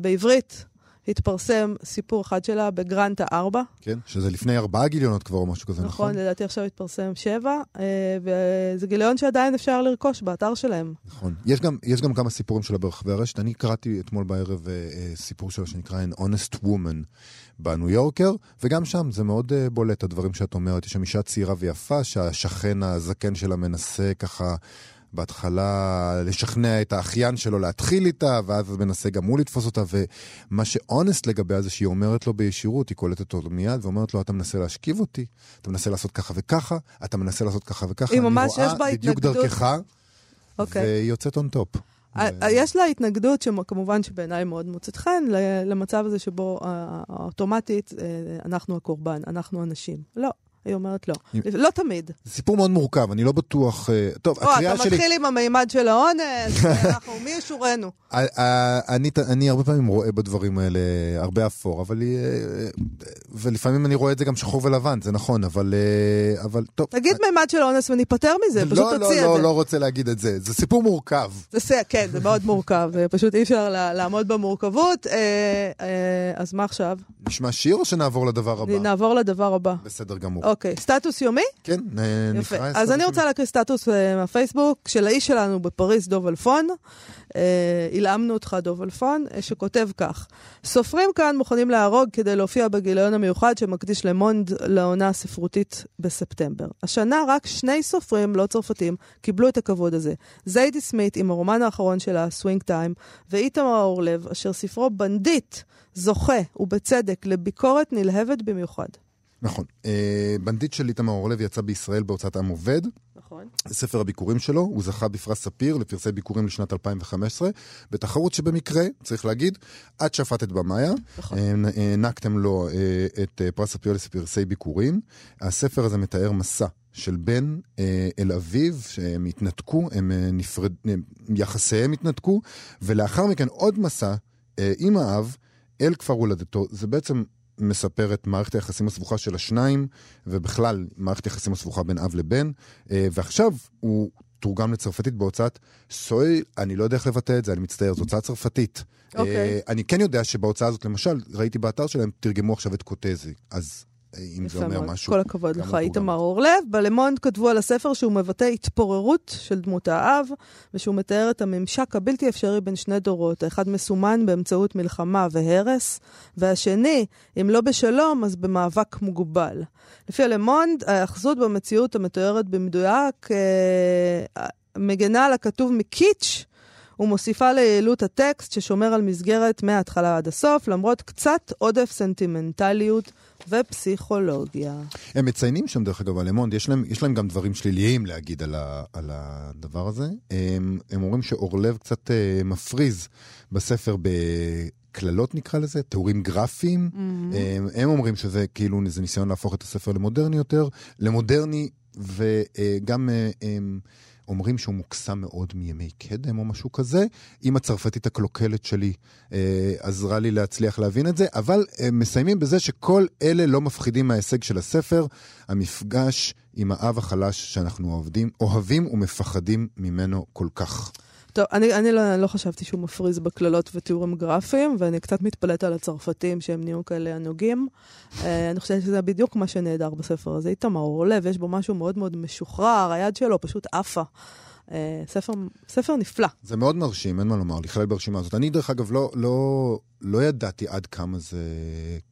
בעברית, התפרסם סיפור אחד שלה בגרנטה 4. כן, שזה לפני ארבעה גיליונות כבר או משהו כזה, נכון? נכון, לדעתי עכשיו התפרסם 7, אה, וזה גיליון שעדיין אפשר לרכוש באתר שלהם. נכון. יש גם, יש גם כמה סיפורים שלה ברחבי הרשת. אני קראתי אתמול בערב אה, סיפור שלה שנקרא An Honest Woman בניו יורקר, וגם שם זה מאוד בולט, הדברים שאת אומרת. יש שם אישה צעירה ויפה שהשכן הזקן שלה מנסה ככה... בהתחלה לשכנע את האחיין שלו להתחיל איתה, ואז מנסה גם הוא לתפוס אותה, ומה שאונסט לגביה זה שהיא אומרת לו בישירות, היא קולטת אותו מיד, ואומרת לו, אתה מנסה להשכיב אותי, אתה מנסה לעשות ככה וככה, אתה מנסה לעשות ככה וככה, ממש יש בה התנגדות. בדיוק דרכך, okay. אוקיי. והיא יוצאת on top. יש לה התנגדות, שכמובן שבעיניי מאוד מוצאת חן, למצב הזה שבו אוטומטית אנחנו הקורבן, אנחנו אנשים. לא, היא אומרת לא. לא תמיד. זה סיפור מאוד מורכב, אני לא בטוח... אה, טוב, הקריאה שלי... אתה מתחיל עם המימד של האונס, אנחנו, מי ישורנו? אני הרבה פעמים רואה בדברים האלה הרבה אפור, אבל... אה, ולפעמים אני רואה את זה גם שחור ולבן, זה נכון, אבל... אה, אבל טוב. תגיד מימד של אונס וניפטר מזה, פשוט לא, תוציא את לא, זה. לא, לא רוצה להגיד את זה. זה סיפור מורכב. כן, זה מאוד מורכב, פשוט אי אפשר לעמוד במורכבות. אז מה עכשיו? נשמע שיר או שנעבור לדבר הבא? נעבור לדבר הבא. בסדר גמור. אוקיי, סטטוס יומי? כן, נקרא אז אני רוצה להקריא סטטוס אה, מהפייסבוק של האיש שלנו בפריז, דוב אלפון. אה, הלאמנו אותך, דוב אלפון, אה, שכותב כך: סופרים כאן מוכנים להרוג כדי להופיע בגיליון המיוחד שמקדיש למונד לעונה הספרותית בספטמבר. השנה רק שני סופרים לא צרפתים קיבלו את הכבוד הזה. זיידי סמית עם הרומן האחרון שלה, Swing Time, ואיתמר אורלב, אשר ספרו בנדיט זוכה, ובצדק, לביקורת נלהבת במיוחד. נכון. אה, בנדיט של איתמר אורלב יצא בישראל בהוצאת עם עובד. נכון. ספר הביקורים שלו, הוא זכה בפרס ספיר לפרסי ביקורים לשנת 2015, בתחרות שבמקרה, צריך להגיד, את שפטת במאיה. נכון. אה, הענקתם לו אה, את פרס ספיר לפרסי ביקורים. הספר הזה מתאר מסע של בן אל אביו, שהם התנתקו, הם נפרד... יחסיהם התנתקו, ולאחר מכן עוד מסע עם האב אל כפר הולדתו. זה בעצם מספר את מערכת היחסים הסבוכה של השניים, ובכלל מערכת היחסים הסבוכה בין אב לבן, אה, ועכשיו הוא תורגם לצרפתית בהוצאת סוי, אני לא יודע איך לבטא את זה, אני מצטער, זו הוצאה צרפתית. Okay. אוקיי. אני כן יודע שבהוצאה הזאת, למשל, ראיתי באתר שלהם, תרגמו עכשיו את קוטזי. אז אם זה אומר משהו. כל הכבוד לך, איתמר אורלב. בלמונד כתבו על הספר שהוא מבטא התפוררות של דמות האב, ושהוא מתאר את הממשק הבלתי אפשרי בין שני דורות. האחד מסומן באמצעות מלחמה והרס, והשני, אם לא בשלום, אז במאבק מוגבל. לפי הלמונד, ההאחזות במציאות המתוארת במדויק אה, מגנה על הכתוב מקיץ', ומוסיפה ליעילות הטקסט ששומר על מסגרת מההתחלה עד הסוף, למרות קצת עודף סנטימנטליות ופסיכולוגיה. הם מציינים שם, דרך אגב, הלמונד, יש יש להם גם דברים שליליים להגיד על, ה, על הדבר הזה. הם, הם אומרים שאורלב קצת uh, מפריז בספר ב... קללות נקרא לזה, תיאורים גרפיים. Mm-hmm. הם, הם אומרים שזה כאילו, זה ניסיון להפוך את הספר למודרני יותר, למודרני, וגם uh, הם, אומרים שהוא מוקסם מאוד מימי קדם או משהו כזה. עם הצרפתית הקלוקלת שלי אה, עזרה לי להצליח להבין את זה, אבל אה, מסיימים בזה שכל אלה לא מפחידים מההישג של הספר, המפגש עם האב החלש שאנחנו אוהבים, אוהבים ומפחדים ממנו כל כך. טוב, אני, אני לא, לא חשבתי שהוא מפריז בקללות ותיאורים גרפיים, ואני קצת מתפלאת על הצרפתים שהם נהיו כאלה ענוגים. uh, אני חושבת שזה בדיוק מה שנהדר בספר הזה. איתמר אורלב, יש בו משהו מאוד מאוד משוחרר, היד שלו פשוט עפה. Uh, ספר, ספר נפלא. זה מאוד מרשים, אין מה לומר, לכלל ברשימה הזאת. אני, דרך אגב, לא, לא, לא ידעתי עד כמה זה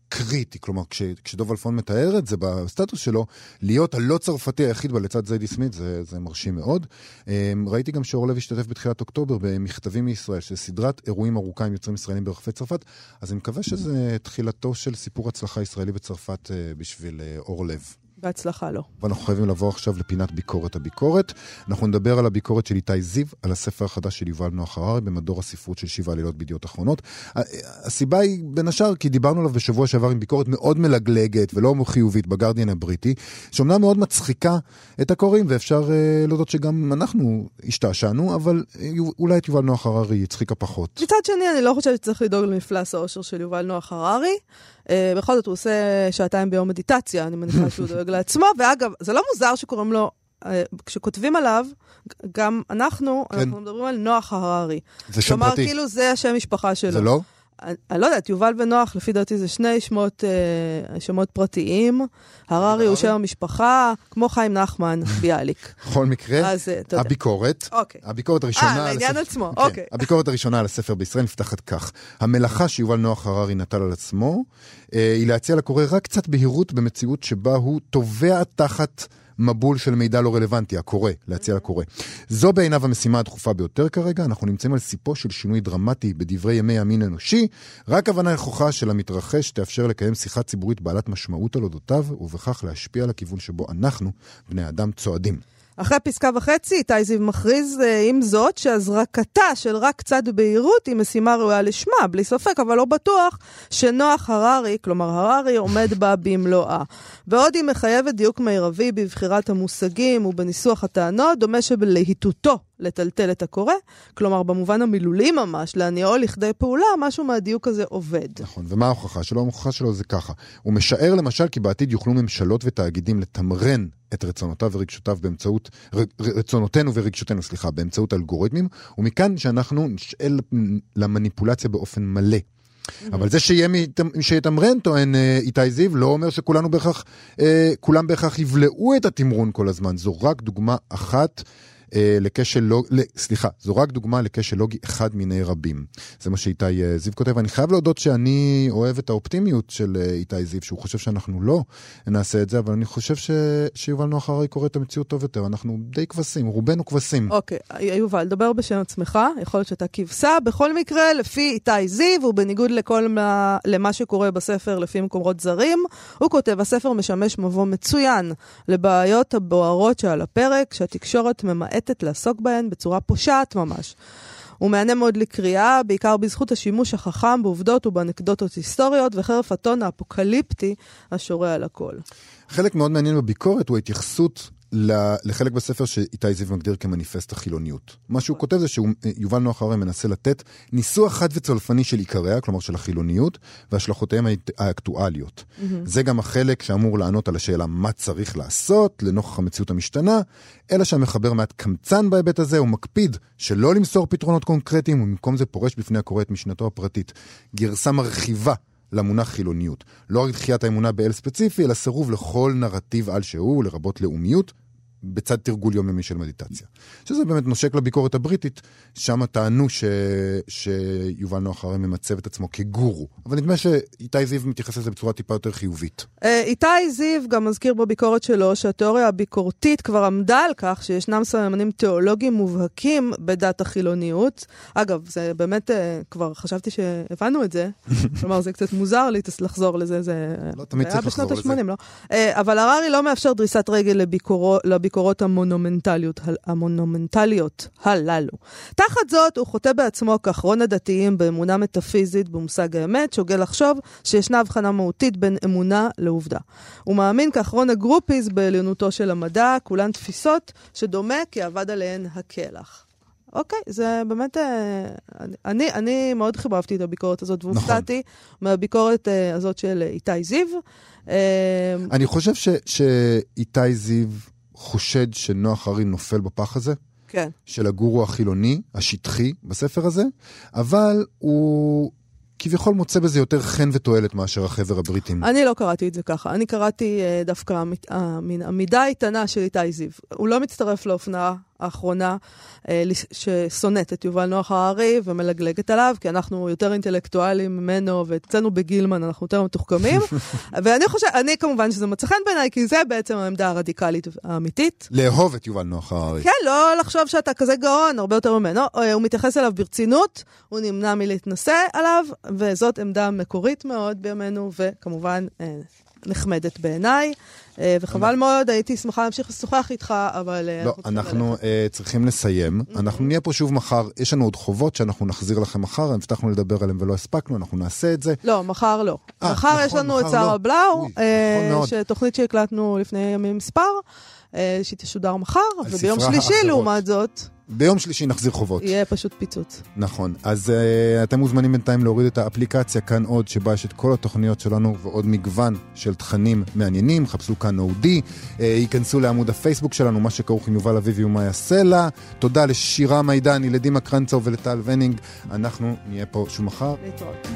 קריטי. כלומר, כש, כשדוב אלפון מתאר את זה בסטטוס שלו, להיות הלא צרפתי היחיד בה לצד זיידי סמית, זה, זה מרשים מאוד. אמ, ראיתי גם שאורלב השתתף בתחילת אוקטובר במכתבים מישראל, של סדרת אירועים ארוכה עם יוצרים ישראלים ברחבי צרפת, אז אני מקווה שזה תחילתו של סיפור הצלחה ישראלי בצרפת אה, בשביל אה, אורלב. בהצלחה לו. ואנחנו חייבים לבוא עכשיו לפינת ביקורת הביקורת. אנחנו נדבר על הביקורת של איתי זיו, על הספר החדש של יובל נוח הררי במדור הספרות של שבעה לילות בידיעות אחרונות. הסיבה היא בין השאר כי דיברנו עליו בשבוע שעבר עם ביקורת מאוד מלגלגת ולא חיובית בגרדיאן הבריטי, שאומנם מאוד מצחיקה את הקוראים, ואפשר uh, להודות שגם אנחנו השתעשענו, אבל uh, אולי את יובל נוח הררי הצחיקה פחות. מצד שני, אני לא חושבת שצריך לדאוג למפלס האושר של יובל נוח הררי. Uh, בכל זאת, הוא עושה שעתיים ביום מדיטציה, אני מניחה שהוא דואג לעצמו, ואגב, זה לא מוזר שקוראים לו, uh, כשכותבים עליו, גם אנחנו, כן. אנחנו מדברים על נוח הררי. זה שם פרטי. כלומר, כאילו זה השם משפחה שלו. זה לא? אני לא יודעת, יובל ונוח, לפי דעתי זה שני שמות, אה, שמות פרטיים. הררי הוא שם המשפחה, כמו חיים נחמן, ביאליק. בכל מקרה, אז, אה, הביקורת, אוקיי. הביקורת הראשונה... אה, לעניין עצמו, כן, אוקיי. הביקורת הראשונה על הספר בישראל נפתחת כך: המלאכה שיובל נוח הררי נטל על עצמו, אה, היא להציע לקורא רק קצת בהירות במציאות שבה הוא טובע תחת... מבול של מידע לא רלוונטי, הקורא, להציע לקורא. זו בעיניו המשימה הדחופה ביותר כרגע, אנחנו נמצאים על סיפו של שינוי דרמטי בדברי ימי המין האנושי, רק הבנה נכוחה של המתרחש תאפשר לקיים שיחה ציבורית בעלת משמעות על אודותיו, ובכך להשפיע על הכיוון שבו אנחנו, בני אדם, צועדים. אחרי פסקה וחצי, איתי זיו מכריז אה, עם זאת שהזרקתה של רק קצת בהירות היא משימה ראויה לשמה, בלי ספק, אבל לא בטוח שנוח הררי, כלומר הררי, עומד בה במלואה. ועוד היא מחייבת דיוק מרבי בבחירת המושגים ובניסוח הטענות, דומה שבלהיטותו לטלטל את הקורא, כלומר במובן המילולי ממש, להניעו לכדי פעולה, משהו מהדיוק הזה עובד. נכון, ומה ההוכחה שלו? ההוכחה שלו זה ככה. הוא משער למשל כי בעתיד יוכלו ממשלות ותאגידים לתמרן את רצונותיו ורגשותיו באמצעות, רצונותינו ורגשותינו, סליחה, באמצעות אלגוריתמים, ומכאן שאנחנו נשאל למניפולציה באופן מלא. אבל זה שיתמרן, טוען אה, איתי זיו, לא אומר שכולנו בהכרח, אה, כולם בהכרח יבלעו את התמרון כל הזמן. זו רק דוגמה אחת לכשל לוגי, סליחה, זו רק דוגמה לכשל לוגי אחד מיני רבים. זה מה שאיתי אה, זיו כותב. אני חייב להודות שאני אוהב את האופטימיות של אה, איתי זיו, שהוא חושב שאנחנו לא נעשה את זה, אבל אני חושב ש... שיובל נוח הרי קורא את המציאות טוב יותר. אנחנו די כבשים, רובנו כבשים. אוקיי, okay. יובל, דבר בשם עצמך, יכול להיות שאתה כבשה. בכל מקרה, לפי איתי זיו, ובניגוד לכל מה, למה שקורה בספר לפי מקומות זרים, הוא כותב, הספר משמש מבוא מצוין לבעיות הבוערות שעל הפרק, שהתקשורת ממעט נמעטת לעסוק בהן בצורה פושעת ממש. הוא מהנה מאוד לקריאה, בעיקר בזכות השימוש החכם בעובדות ובאנקדוטות היסטוריות, וחרף הטון האפוקליפטי השורה על הכל. חלק מאוד מעניין בביקורת הוא ההתייחסות לחלק בספר שאיתי זיו מגדיר כמניפסט החילוניות. מה שהוא כותב זה שיובל נוח הרי מנסה לתת ניסוח חד וצולפני של עיקריה, כלומר של החילוניות, והשלכותיהם האקטואליות. Mm-hmm. זה גם החלק שאמור לענות על השאלה מה צריך לעשות לנוכח המציאות המשתנה, אלא שהמחבר מעט קמצן בהיבט הזה, הוא מקפיד שלא למסור פתרונות קונקרטיים, ובמקום זה פורש בפני הקורא את משנתו הפרטית. גרסה מרחיבה למונח חילוניות. לא רק דחיית האמונה באל ספציפי, אלא סירוב לכל נרטיב על שהוא, לרבות לאומיות, בצד תרגול יומיומי של מדיטציה. שזה באמת נושק לביקורת הבריטית, שם טענו ש... שיובל נוח הרי ממצב את עצמו כגורו. אבל נדמה שאיתי זיו מתייחס לזה בצורה טיפה יותר חיובית. אה, איתי זיו גם מזכיר בביקורת שלו שהתיאוריה הביקורתית כבר עמדה על כך שישנם סממנים תיאולוגיים מובהקים בדת החילוניות. אגב, זה באמת, אה, כבר חשבתי שהבנו את זה, כלומר זה קצת מוזר לי לחזור לזה, זה... לא תמיד צריך לחזור לזה. לא? אה, אבל הררי לא מאפשר דריסת רגל לביקורו, הביקורות המונומנטליות, המונומנטליות הללו. תחת זאת, הוא חוטא בעצמו כאחרון הדתיים באמונה מטאפיזית במושג האמת, שוגה לחשוב שישנה הבחנה מהותית בין אמונה לעובדה. הוא מאמין כאחרון הגרופיז בעליונותו של המדע, כולן תפיסות שדומה כי אבד עליהן הקלח. אוקיי, זה באמת... אה, אני, אני מאוד חיבבתי את הביקורת הזאת, והופתעתי נכון. מהביקורת אה, הזאת של איתי זיו. אה, אני חושב שאיתי זיו חושד שנוח הרי נופל בפח הזה. כן. של הגורו החילוני, השטחי, בספר הזה, אבל הוא כביכול מוצא בזה יותר חן ותועלת מאשר החבר הבריטים. אני לא קראתי את זה ככה. אני קראתי uh, דווקא uh, המידה האיתנה של איתי זיו. הוא לא מצטרף לאופנה האחרונה אה, ששונאת את יובל נוח הררי ומלגלגת עליו, כי אנחנו יותר אינטלקטואלים ממנו, ואצלנו בגילמן אנחנו יותר מתוחכמים. ואני חושבת, אני כמובן שזה מצא חן בעיניי, כי זה בעצם העמדה הרדיקלית האמיתית. לאהוב את יובל נוח הררי. כן, לא לחשוב שאתה כזה גאון, הרבה יותר ממנו. אה, הוא מתייחס אליו ברצינות, הוא נמנע מלהתנשא עליו, וזאת עמדה מקורית מאוד בימינו, וכמובן אה, נחמדת בעיניי. אה, וחבל מאוד, הייתי שמחה להמשיך לשוחח איתך, אבל... אה, לא, אנחנו אה, צריכים לסיים. Mm-hmm. אנחנו נהיה פה שוב מחר. יש לנו עוד חובות שאנחנו נחזיר לכם מחר, הבטחנו לדבר עליהם ולא הספקנו, אנחנו נעשה את זה. לא, מחר לא. מחר יש נכון, לנו את שרה לא. בלאו, שתוכנית שהקלטנו לפני ימים מספר. שתשודר מחר, וביום שלישי, האחרות. לעומת זאת... ביום שלישי נחזיר חובות. יהיה פשוט פיצוץ. נכון. אז uh, אתם מוזמנים בינתיים להוריד את האפליקציה כאן עוד, שבה יש את כל התוכניות שלנו ועוד מגוון של תכנים מעניינים. חפשו כאן אודי, uh, ייכנסו לעמוד הפייסבוק שלנו, מה שכרוך עם יובל אביבי ומאיה סלע. תודה לשירה מידני, לדימה קרנצו ולטל ונינג. אנחנו נהיה פה שוב מחר. להתראות.